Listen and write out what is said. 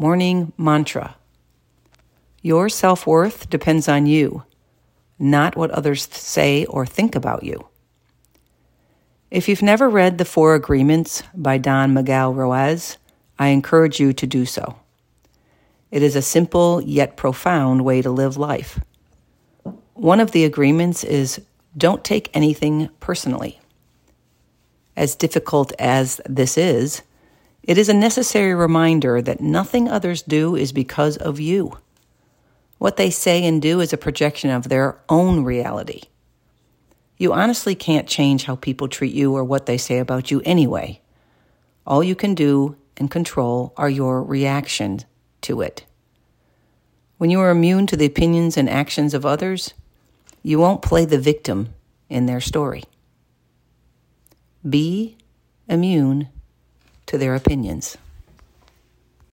Morning Mantra Your self worth depends on you, not what others say or think about you. If you've never read The Four Agreements by Don Miguel Ruiz, I encourage you to do so. It is a simple yet profound way to live life. One of the agreements is don't take anything personally. As difficult as this is, it is a necessary reminder that nothing others do is because of you. What they say and do is a projection of their own reality. You honestly can't change how people treat you or what they say about you anyway. All you can do and control are your reactions to it. When you are immune to the opinions and actions of others, you won't play the victim in their story. Be immune to their opinions.